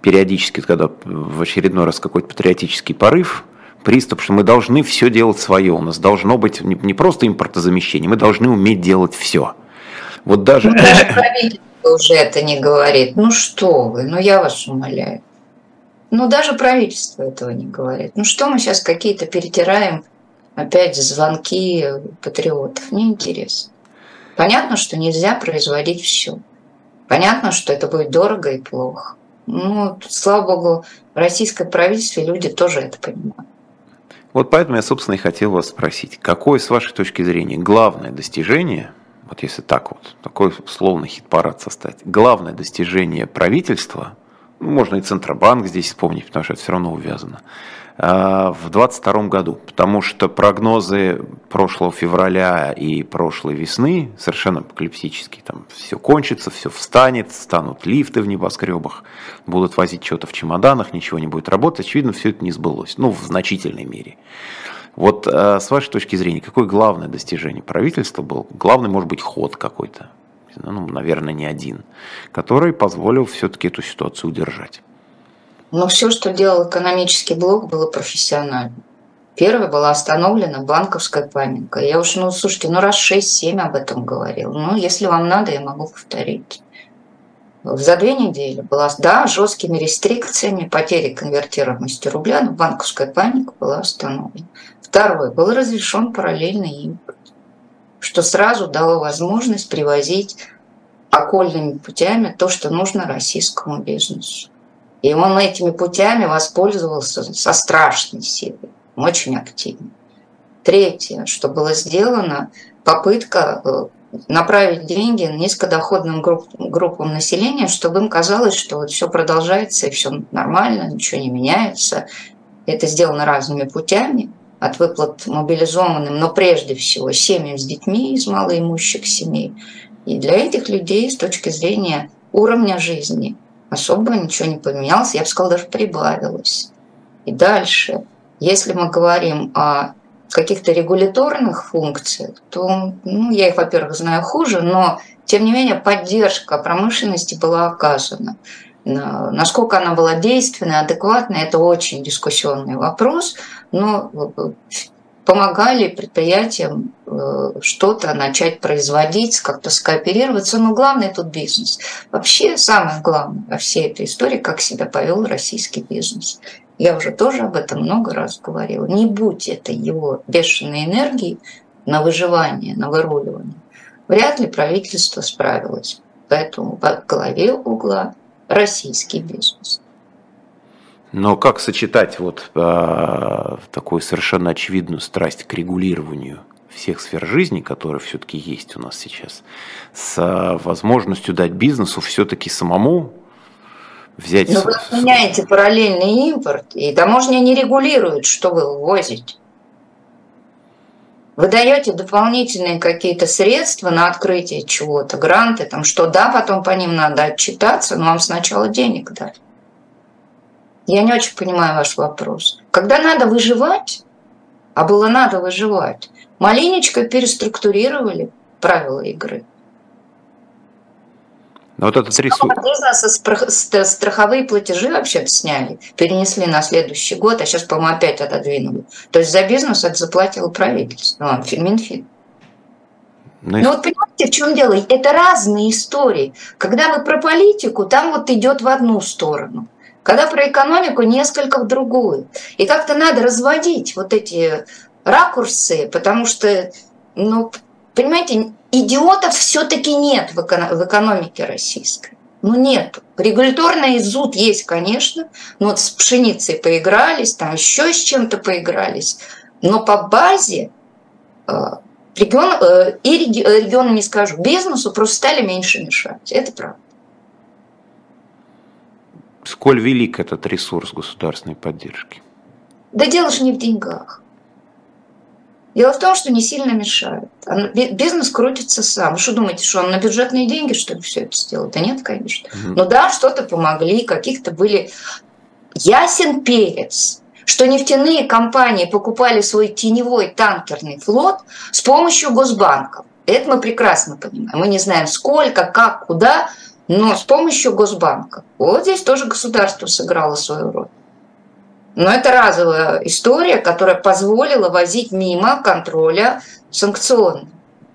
периодически, когда в очередной раз какой-то патриотический порыв, приступ, что мы должны все делать свое. У нас должно быть не просто импортозамещение, мы должны уметь делать все. Вот даже... Ну, даже <laughs> правительство уже это не говорит. Ну что вы, ну я вас умоляю. Ну даже правительство этого не говорит. Ну что мы сейчас какие-то перетираем опять звонки патриотов? Неинтересно. Понятно, что нельзя производить все. Понятно, что это будет дорого и плохо. Ну, слава богу, в российском правительстве люди тоже это понимают. Вот поэтому я, собственно, и хотел вас спросить, какое, с вашей точки зрения, главное достижение, вот если так вот, такой словно хит-парад составить, главное достижение правительства, ну, можно и Центробанк здесь вспомнить, потому что это все равно увязано, в 2022 году, потому что прогнозы прошлого февраля и прошлой весны совершенно апокалиптические. Там все кончится, все встанет, станут лифты в небоскребах, будут возить что-то в чемоданах, ничего не будет работать. Очевидно, все это не сбылось, ну, в значительной мере. Вот а, с вашей точки зрения, какое главное достижение правительства был? Главный, может быть, ход какой-то, ну, наверное, не один, который позволил все-таки эту ситуацию удержать. Но все, что делал экономический блок, было профессионально. Первое была остановлена банковская паника. Я уж, ну, слушайте, ну раз 6-7 об этом говорил. Ну, если вам надо, я могу повторить. За две недели была, да, жесткими рестрикциями, потери конвертируемости рубля, но банковская паника была остановлена. Второе, был разрешен параллельный импорт, что сразу дало возможность привозить окольными путями то, что нужно российскому бизнесу. И он этими путями воспользовался со страшной силой, очень активно. Третье, что было сделано, попытка э, направить деньги низкодоходным групп, группам населения, чтобы им казалось, что вот все продолжается и все нормально, ничего не меняется. Это сделано разными путями, от выплат мобилизованным, но прежде всего семьям с детьми из малоимущих семей. И для этих людей с точки зрения уровня жизни особо ничего не поменялось, я бы сказала, даже прибавилось. И дальше, если мы говорим о каких-то регуляторных функциях, то ну, я их, во-первых, знаю хуже, но тем не менее поддержка промышленности была оказана. Насколько она была действенной, адекватной, это очень дискуссионный вопрос, но помогали предприятиям э, что-то начать производить, как-то скооперироваться. Но главное тут бизнес. Вообще самое главное во всей этой истории, как себя повел российский бизнес. Я уже тоже об этом много раз говорила. Не будь это его бешеной энергией на выживание, на выруливание, вряд ли правительство справилось. Поэтому в голове угла российский бизнес. Но как сочетать вот э, такую совершенно очевидную страсть к регулированию всех сфер жизни, которые все-таки есть у нас сейчас, с э, возможностью дать бизнесу все-таки самому взять... Но вы отменяете параллельный импорт, и таможня не регулирует, что вы ввозите. Вы даете дополнительные какие-то средства на открытие чего-то, гранты, там, что да, потом по ним надо отчитаться, но вам сначала денег дать. Я не очень понимаю ваш вопрос. Когда надо выживать, а было надо выживать, маленечко переструктурировали правила игры. Но вот этот рисунок... Бизнеса страховые платежи вообще сняли, перенесли на следующий год, а сейчас, по-моему, опять отодвинули. То есть за бизнес это заплатило правительство, ну, Минфин. Ну, ну вот понимаете, в чем дело? Это разные истории. Когда вы про политику, там вот идет в одну сторону. Когда про экономику, несколько в другую. И как-то надо разводить вот эти ракурсы, потому что, ну, понимаете, идиотов все-таки нет в, эко- в экономике российской. Ну нет. Регуляторный зуд есть, конечно. Но вот с пшеницей поигрались, там еще с чем-то поигрались. Но по базе э, регион, э, и региону не скажу, бизнесу просто стали меньше мешать. Это правда. Сколь велик этот ресурс государственной поддержки? Да дело же не в деньгах. Дело в том, что не сильно мешает. Бизнес крутится сам. Вы что думаете, что он на бюджетные деньги, что ли, все это сделал? Да нет, конечно. Mm-hmm. Ну да, что-то помогли, каких-то были... Ясен перец, что нефтяные компании покупали свой теневой танкерный флот с помощью госбанков. Это мы прекрасно понимаем. Мы не знаем сколько, как, куда, но с помощью Госбанка. Вот здесь тоже государство сыграло свою роль. Но это разовая история, которая позволила возить мимо контроля санкционно.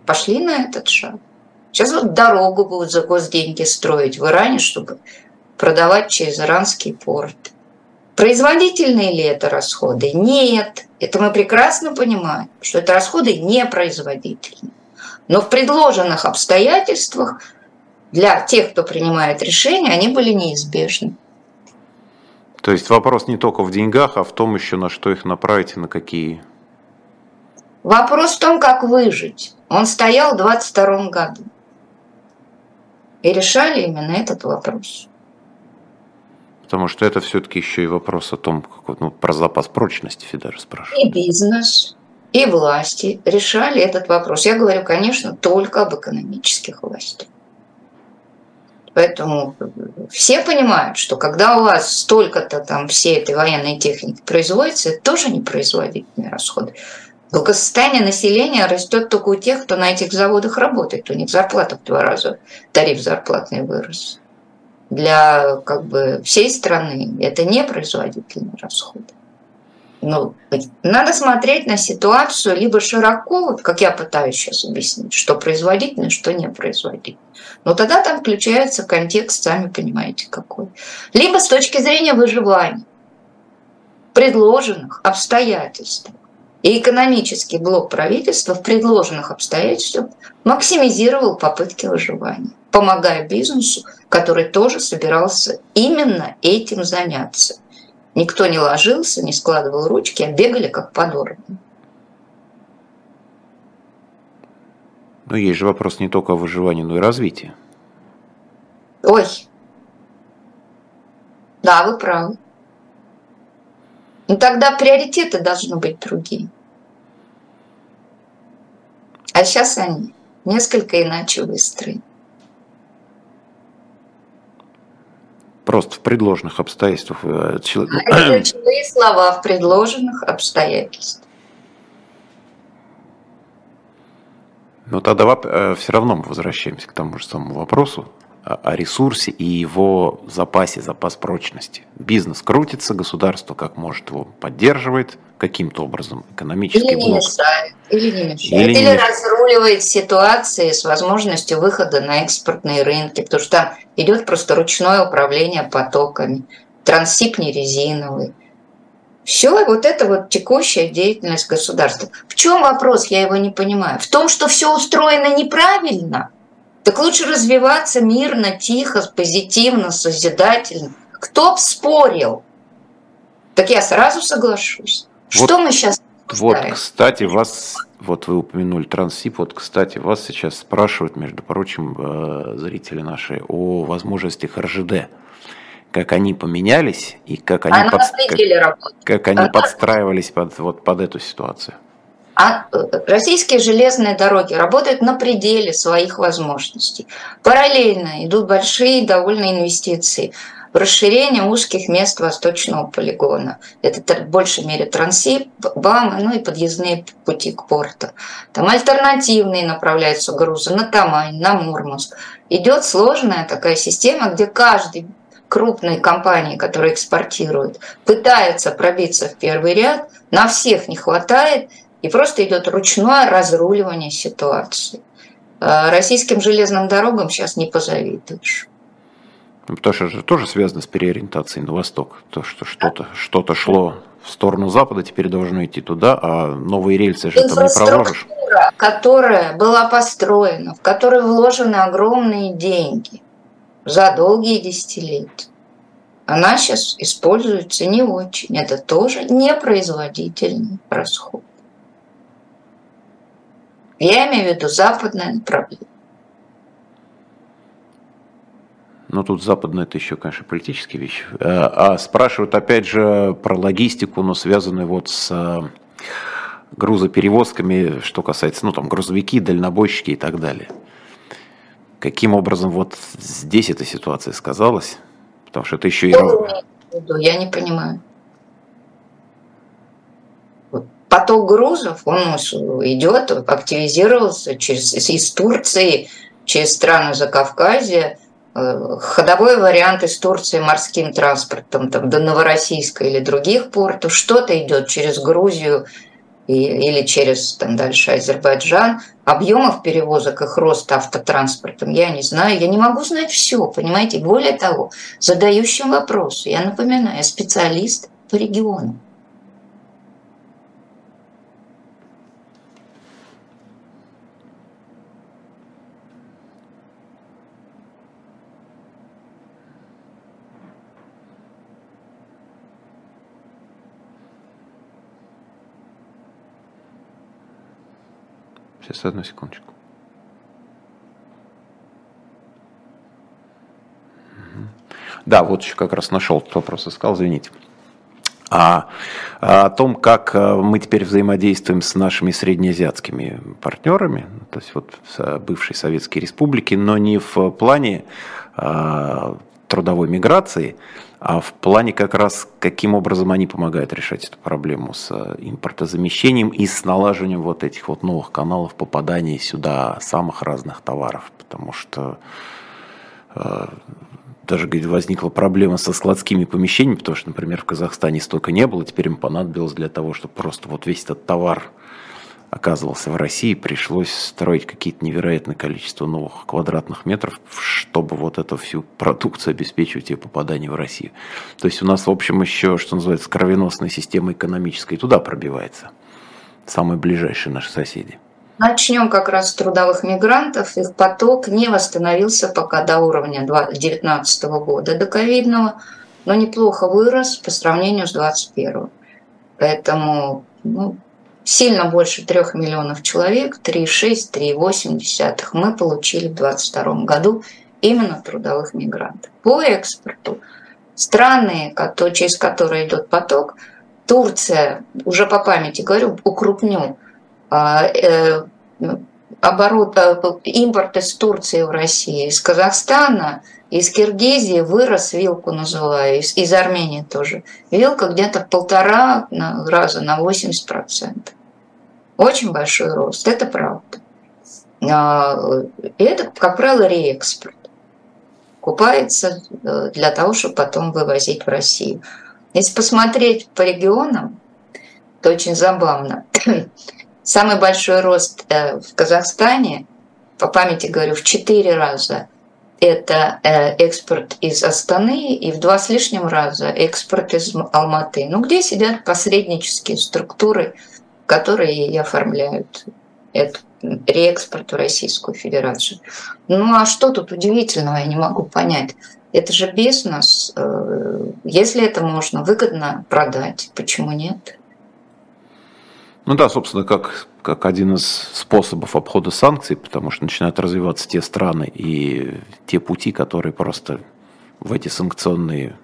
Пошли на этот шаг. Сейчас вот дорогу будут за госденьги строить в Иране, чтобы продавать через иранский порт. Производительные ли это расходы? Нет. Это мы прекрасно понимаем, что это расходы непроизводительные. Но в предложенных обстоятельствах – для тех, кто принимает решения, они были неизбежны. То есть вопрос не только в деньгах, а в том еще, на что их направить и на какие? Вопрос в том, как выжить. Он стоял в 22 году. И решали именно этот вопрос. Потому что это все-таки еще и вопрос о том, как, ну, про запас прочности Федор спрашивает. И бизнес, и власти решали этот вопрос. Я говорю, конечно, только об экономических властях. Поэтому все понимают, что когда у вас столько-то там всей этой военной техники производится, это тоже не производительные расходы. Благосостояние населения растет только у тех, кто на этих заводах работает. У них зарплата в два раза, тариф зарплатный вырос. Для как бы, всей страны это не производительные расходы. Ну, надо смотреть на ситуацию либо широко, вот как я пытаюсь сейчас объяснить, что производительно, что не производительно. Но тогда там включается контекст, сами понимаете, какой. Либо с точки зрения выживания, предложенных обстоятельств. И экономический блок правительства в предложенных обстоятельствах максимизировал попытки выживания, помогая бизнесу, который тоже собирался именно этим заняться. Никто не ложился, не складывал ручки, а бегали как подорванные. Но есть же вопрос не только о выживании, но и развитии. Ой. Да, вы правы. Ну тогда приоритеты должны быть другие. А сейчас они несколько иначе выстроены. Просто в предложенных обстоятельствах. Э, Это <clears throat> ключевые слова в предложенных обстоятельствах. Но тогда э, все равно мы возвращаемся к тому же самому вопросу. О ресурсе и его запасе, запас прочности. Бизнес крутится, государство как может его поддерживает каким-то образом, экономический или не блок. мешает, или не мешает, Или или, не меш- разруливает ситуации с возможностью выхода на экспортные рынки, потому что там идет просто ручное управление потоками, трансип не резиновый. Все, вот это вот текущая деятельность государства. В чем вопрос, я его не понимаю? В том, что все устроено неправильно? Так лучше развиваться мирно, тихо, позитивно, созидательно. Кто б спорил? Так я сразу соглашусь. Вот- что мы сейчас Вот, кстати, вас, вот вы упомянули Транссиб, вот, кстати, вас сейчас спрашивают, между прочим, э, зрители наши, о возможностях РЖД. Как они поменялись и как они, Она подс- на пределе работает. как, как они Она- подстраивались под, вот, под эту ситуацию. А э, российские железные дороги работают на пределе своих возможностей. Параллельно идут большие довольно инвестиции в расширение узких мест восточного полигона. Это в большей мере Трансип, БАМы, ну и подъездные пути к порту. Там альтернативные направляются грузы на Тамань, на Мурманск. Идет сложная такая система, где каждый крупные компании, которые экспортируют, пытаются пробиться в первый ряд, на всех не хватает, и просто идет ручное разруливание ситуации. Э, Российским железным дорогам сейчас не позавидуешь. Ну, Потому что это тоже связано с переориентацией на восток. То, что что-то что шло в сторону запада, теперь должно идти туда, а новые рельсы же там не проложишь. Которая была построена, в которой вложены огромные деньги за долгие десятилетия, она сейчас используется не очень. Это тоже непроизводительный расход. Я имею в виду западное направление. Ну, тут западное это еще, конечно, политические вещи. А, а спрашивают, опять же, про логистику, но связанную вот с э, грузоперевозками, что касается, ну, там, грузовики, дальнобойщики и так далее. Каким образом вот здесь эта ситуация сказалась? Потому что это еще и... Я не понимаю. Вот Поток грузов, он идет, активизировался через, из Турции, через страны Закавказья. Э, Ходовой вариант из Турции морским транспортом там, до Новороссийска или других портов. Что-то идет через Грузию и, или через там, дальше Азербайджан. Объемов перевозок, их роста автотранспортом я не знаю. Я не могу знать все, понимаете. Более того, задающим вопросы, я напоминаю, я специалист по региону. Сейчас, одну секундочку. Да, вот еще как раз нашел этот вопрос, искал, извините. А, а о том, как а, мы теперь взаимодействуем с нашими среднеазиатскими партнерами, то есть вот бывшей Советской Республики, но не в плане а, трудовой миграции, а в плане как раз, каким образом они помогают решать эту проблему с а, импортозамещением и с налаживанием вот этих вот новых каналов попадания сюда самых разных товаров, потому что а, даже говорит, возникла проблема со складскими помещениями, потому что, например, в Казахстане столько не было, теперь им понадобилось для того, чтобы просто вот весь этот товар оказывался в России, пришлось строить какие-то невероятное количество новых квадратных метров, чтобы вот эту всю продукцию обеспечивать ее попадание в Россию. То есть у нас, в общем, еще, что называется, кровеносная система экономическая туда пробивается. Самые ближайшие наши соседи. Начнем как раз с трудовых мигрантов. Их поток не восстановился пока до уровня 2019 года, до ковидного, но неплохо вырос по сравнению с 2021. Поэтому ну, сильно больше 3 миллионов человек, 3,6, 3,8 мы получили в 2022 году именно трудовых мигрантов. По экспорту страны, через которые идет поток, Турция, уже по памяти говорю, укрупню, оборот, импорт из Турции в Россию, из Казахстана, из Киргизии вырос, вилку называю, из, из Армении тоже. Вилка где-то в полтора раза на 80%. Очень большой рост, это правда. И это, как правило, реэкспорт. покупается э, для того, чтобы потом вывозить в Россию. Если посмотреть по регионам, то очень забавно. <clears throat> Самый большой рост э, в Казахстане, по памяти говорю, в 4 раза это э, экспорт из Астаны и в два с лишним раза экспорт из Алматы. Ну, где сидят посреднические структуры, которые и оформляют эту реэкспорт в Российскую Федерацию. Ну а что тут удивительного, я не могу понять. Это же бизнес. Э, если это можно выгодно продать, почему нет? Ну да, собственно, как, как один из способов обхода санкций, потому что начинают развиваться те страны и те пути, которые просто в эти санкционные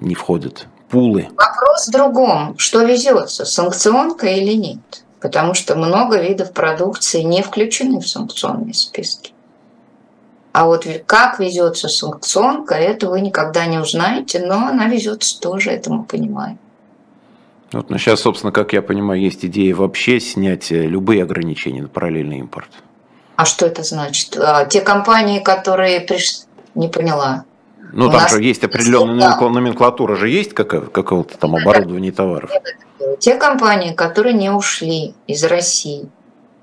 не входят. Пулы. Вопрос в другом. Что везется, санкционка или нет? Потому что много видов продукции не включены в санкционные списки. А вот как везется санкционка, это вы никогда не узнаете, но она везется тоже, это мы понимаем. Вот, но сейчас, собственно, как я понимаю, есть идея вообще снять э, любые ограничения на параллельный импорт. А что это значит? А, те компании, которые пришли... Не поняла. Ну, У там же есть определенная номенклатура, же есть какого-то там оборудования товаров. Те компании, которые не ушли из России,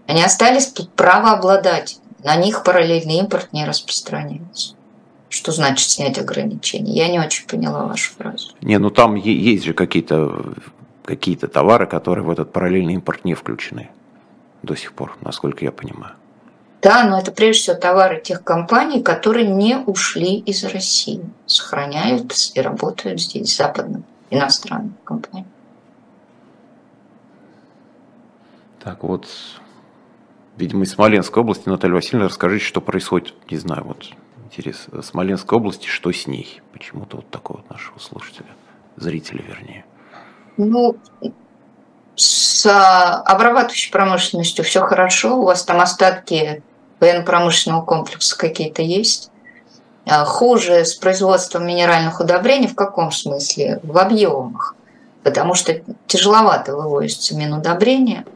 они остались тут правообладать на них параллельный импорт не распространяется. Что значит снять ограничения? Я не очень поняла вашу фразу. Не, ну там есть же какие-то какие товары, которые в этот параллельный импорт не включены до сих пор, насколько я понимаю. Да, но это прежде всего товары тех компаний, которые не ушли из России, сохраняют и работают здесь, западным, иностранным компаниям. Так, вот видимо, из Смоленской области. Наталья Васильевна, расскажите, что происходит, не знаю, вот интерес Смоленской области, что с ней? Почему-то вот такого вот нашего слушателя, зрителя вернее. Ну, с а, обрабатывающей промышленностью все хорошо, у вас там остатки военно-промышленного комплекса какие-то есть. А, хуже с производством минеральных удобрений в каком смысле? В объемах. Потому что тяжеловато вывозятся минудобрения –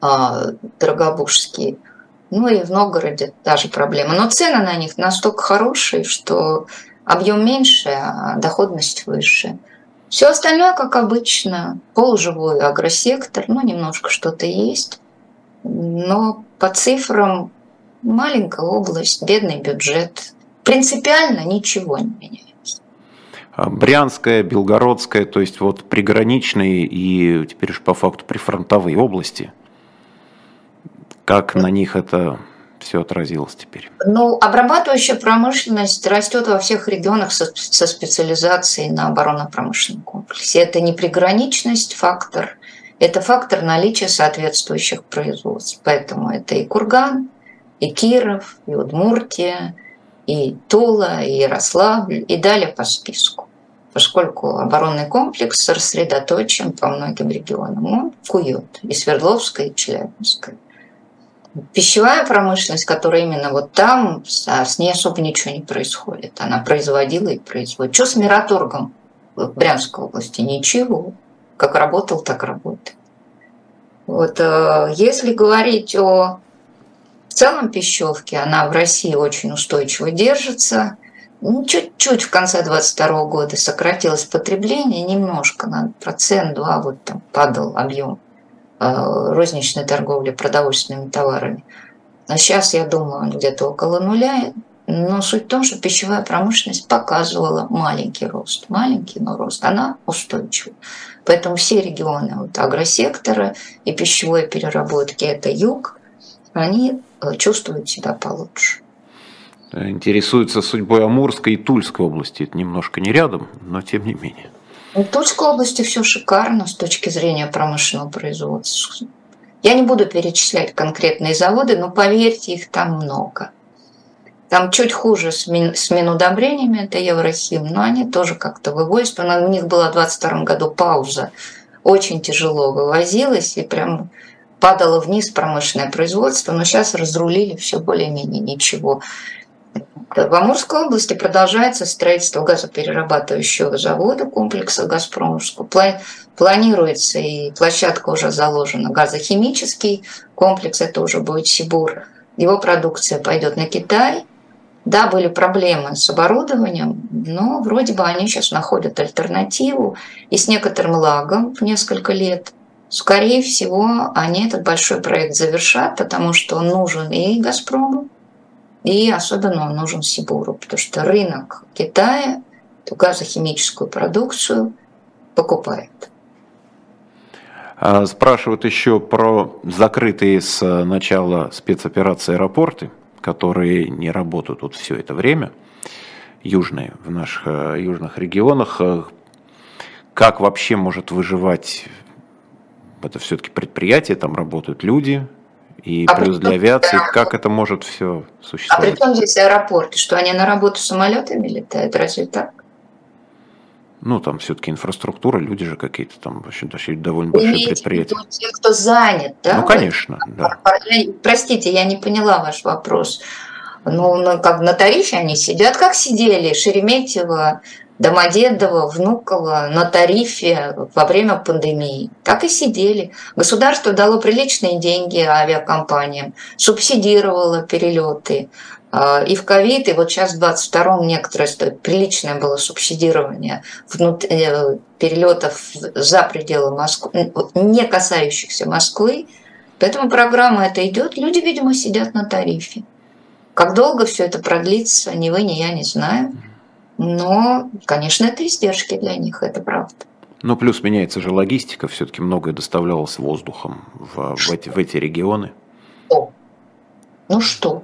а, дорогобужские. Ну и в Новгороде та же проблема. Но цены на них настолько хорошие, что объем меньше, а доходность выше. Все остальное, как обычно, полуживой агросектор, ну, немножко что-то есть. Но по цифрам маленькая область, бедный бюджет. Принципиально ничего не меняется. А Брянская, Белгородская, то есть вот приграничные и теперь уж по факту прифронтовые области – как на них это все отразилось теперь? Ну, обрабатывающая промышленность растет во всех регионах со, со специализацией на оборонно-промышленном комплексе. Это не приграничность фактор, это фактор наличия соответствующих производств. Поэтому это и Курган, и Киров, и Удмуртия, и Тула, и Ярославль, и далее по списку. Поскольку оборонный комплекс рассредоточен по многим регионам, он кует и Свердловская, и Челябинская. Пищевая промышленность, которая именно вот там, с ней особо ничего не происходит. Она производила и производит. Что с Мираторгом в Брянской области? Ничего. Как работал, так работает. Вот, э, если говорить о целом пищевке, она в России очень устойчиво держится. Ну, чуть-чуть в конце 22 года сократилось потребление, немножко, на процент-два вот там падал объем Э, розничной торговли продовольственными товарами. А сейчас, я думаю, где-то около нуля. Но суть в том, что пищевая промышленность показывала маленький рост. Маленький, но рост. Она устойчива. Поэтому все регионы вот, агросектора и пищевой переработки – это юг, они э, чувствуют себя получше. Интересуется судьбой Амурской и Тульской области. Это немножко не рядом, но тем не менее. В Тульской области все шикарно с точки зрения промышленного производства. Я не буду перечислять конкретные заводы, но поверьте, их там много. Там чуть хуже с, мин, с минудобрениями, это Еврохим, но они тоже как-то вывозят. У них была в 2022 году пауза. Очень тяжело вывозилось и прям падало вниз промышленное производство, но сейчас разрулили все более-менее ничего. В Амурской области продолжается строительство газоперерабатывающего завода комплекса «Газпромовского». Планируется, и площадка уже заложена, газохимический комплекс, это уже будет Сибур. Его продукция пойдет на Китай, Да, были проблемы с оборудованием, но вроде бы они сейчас находят альтернативу и с некоторым лагом в несколько лет. Скорее всего, они этот большой проект завершат, потому что он нужен и «Газпрому», и особенно он нужен Сибуру, потому что рынок Китая эту газохимическую продукцию покупает. А, спрашивают еще про закрытые с начала спецоперации аэропорты, которые не работают тут все это время, южные, в наших э, южных регионах. Э, как вообще может выживать это все-таки предприятие, там работают люди, и а плюс для авиации, да. как это может все существовать? А при чем здесь аэропорты? Что они на работу самолетами летают? Разве так? Ну, там все-таки инфраструктура, люди же какие-то там, вообще довольно большие предприятия. Те, кто занят, да? Ну, конечно, да. Простите, я не поняла ваш вопрос. Ну, как на тарифе они сидят, как сидели Шереметьево, Домодедово, Внуково на тарифе во время пандемии. Так и сидели. Государство дало приличные деньги авиакомпаниям, субсидировало перелеты. А, и в ковид, и вот сейчас в 22-м некоторое приличное было субсидирование внут... Э, перелетов за пределы Москвы, не касающихся Москвы. Поэтому программа это идет. Люди, видимо, сидят на тарифе. Как долго все это продлится, ни вы, ни я не знаем. Но, конечно, это издержки для них, это правда. Ну, плюс меняется же логистика, все-таки многое доставлялось воздухом в, в, эти, в эти регионы. Что? Ну что?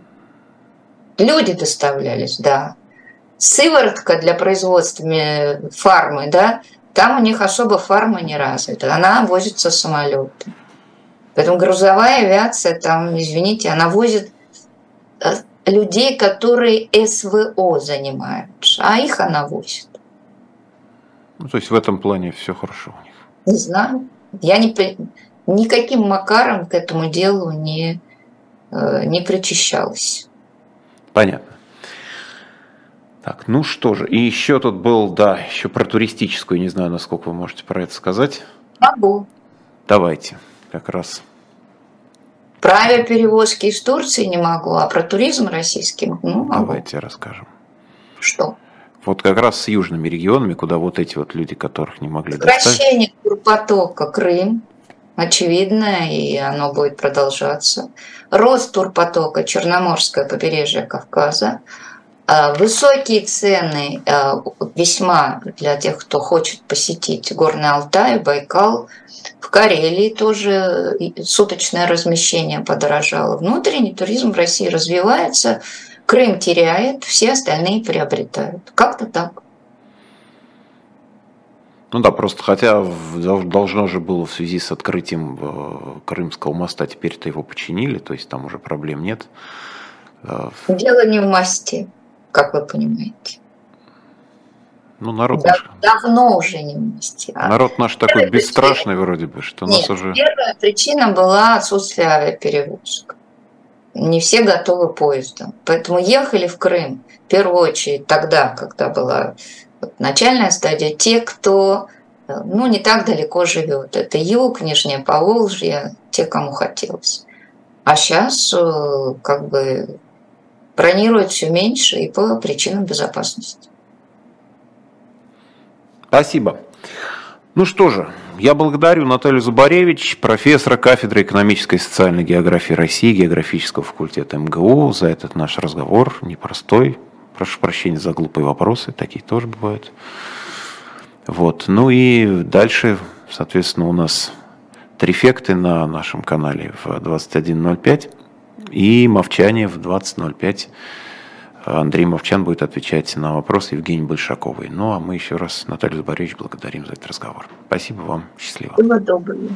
Люди доставлялись, да. Сыворотка для производства фармы, да, там у них особо фарма не развита. Она возится самолетом. Поэтому грузовая авиация, там, извините, она возит э, людей, которые СВО занимаются, а их она возит. Ну, то есть в этом плане все хорошо у них. Не знаю. Я не, никаким макаром к этому делу не, э, не причащалась. Понятно. Так, ну что же, и еще тут был, да, еще про туристическую, не знаю, насколько вы можете про это сказать. Могу. Давайте, как раз. Про авиаперевозки из Турции не могу, а про туризм российский ну, могу. Давайте расскажем. Что? Вот как раз с южными регионами, куда вот эти вот люди, которых не могли Сокращение доставить. турпотока Крым, очевидно, и оно будет продолжаться. Рост турпотока Черноморское побережье Кавказа. А, высокие цены а, весьма для тех, кто хочет посетить Горный Алтай, Байкал. В Карелии тоже суточное размещение подорожало. Внутренний туризм в России развивается, Крым теряет, все остальные приобретают. Как-то так. Ну да, просто хотя должно же было в связи с открытием э, Крымского моста, теперь-то его починили, то есть там уже проблем нет. Э, Дело не в мосте, как вы понимаете. Ну, народ да, наш... Давно уже не в мосте. А народ наш такой бесстрашный причина... вроде бы, что Нет, нас уже... первая причина была отсутствие авиаперевозок. Не все готовы поездом. Поэтому ехали в Крым в первую очередь тогда, когда была начальная стадия, те, кто э, ну, не так далеко живет. Это юг, Нижнее Поволжье, те, кому хотелось. А сейчас э, как бы бронируют все меньше и по причинам безопасности. Спасибо. Ну что же, я благодарю Наталью Зубаревич, профессора кафедры экономической и социальной географии России, географического факультета МГУ, за этот наш разговор непростой, Прошу прощения за глупые вопросы, такие тоже бывают. Вот. Ну и дальше, соответственно, у нас трифекты на нашем канале в 21.05 и Мовчание в 20.05. Андрей Мовчан будет отвечать на вопросы Евгении Большаковой. Ну а мы еще раз, Наталью Заборевич, благодарим за этот разговор. Спасибо вам. Счастливо. Всего доброго.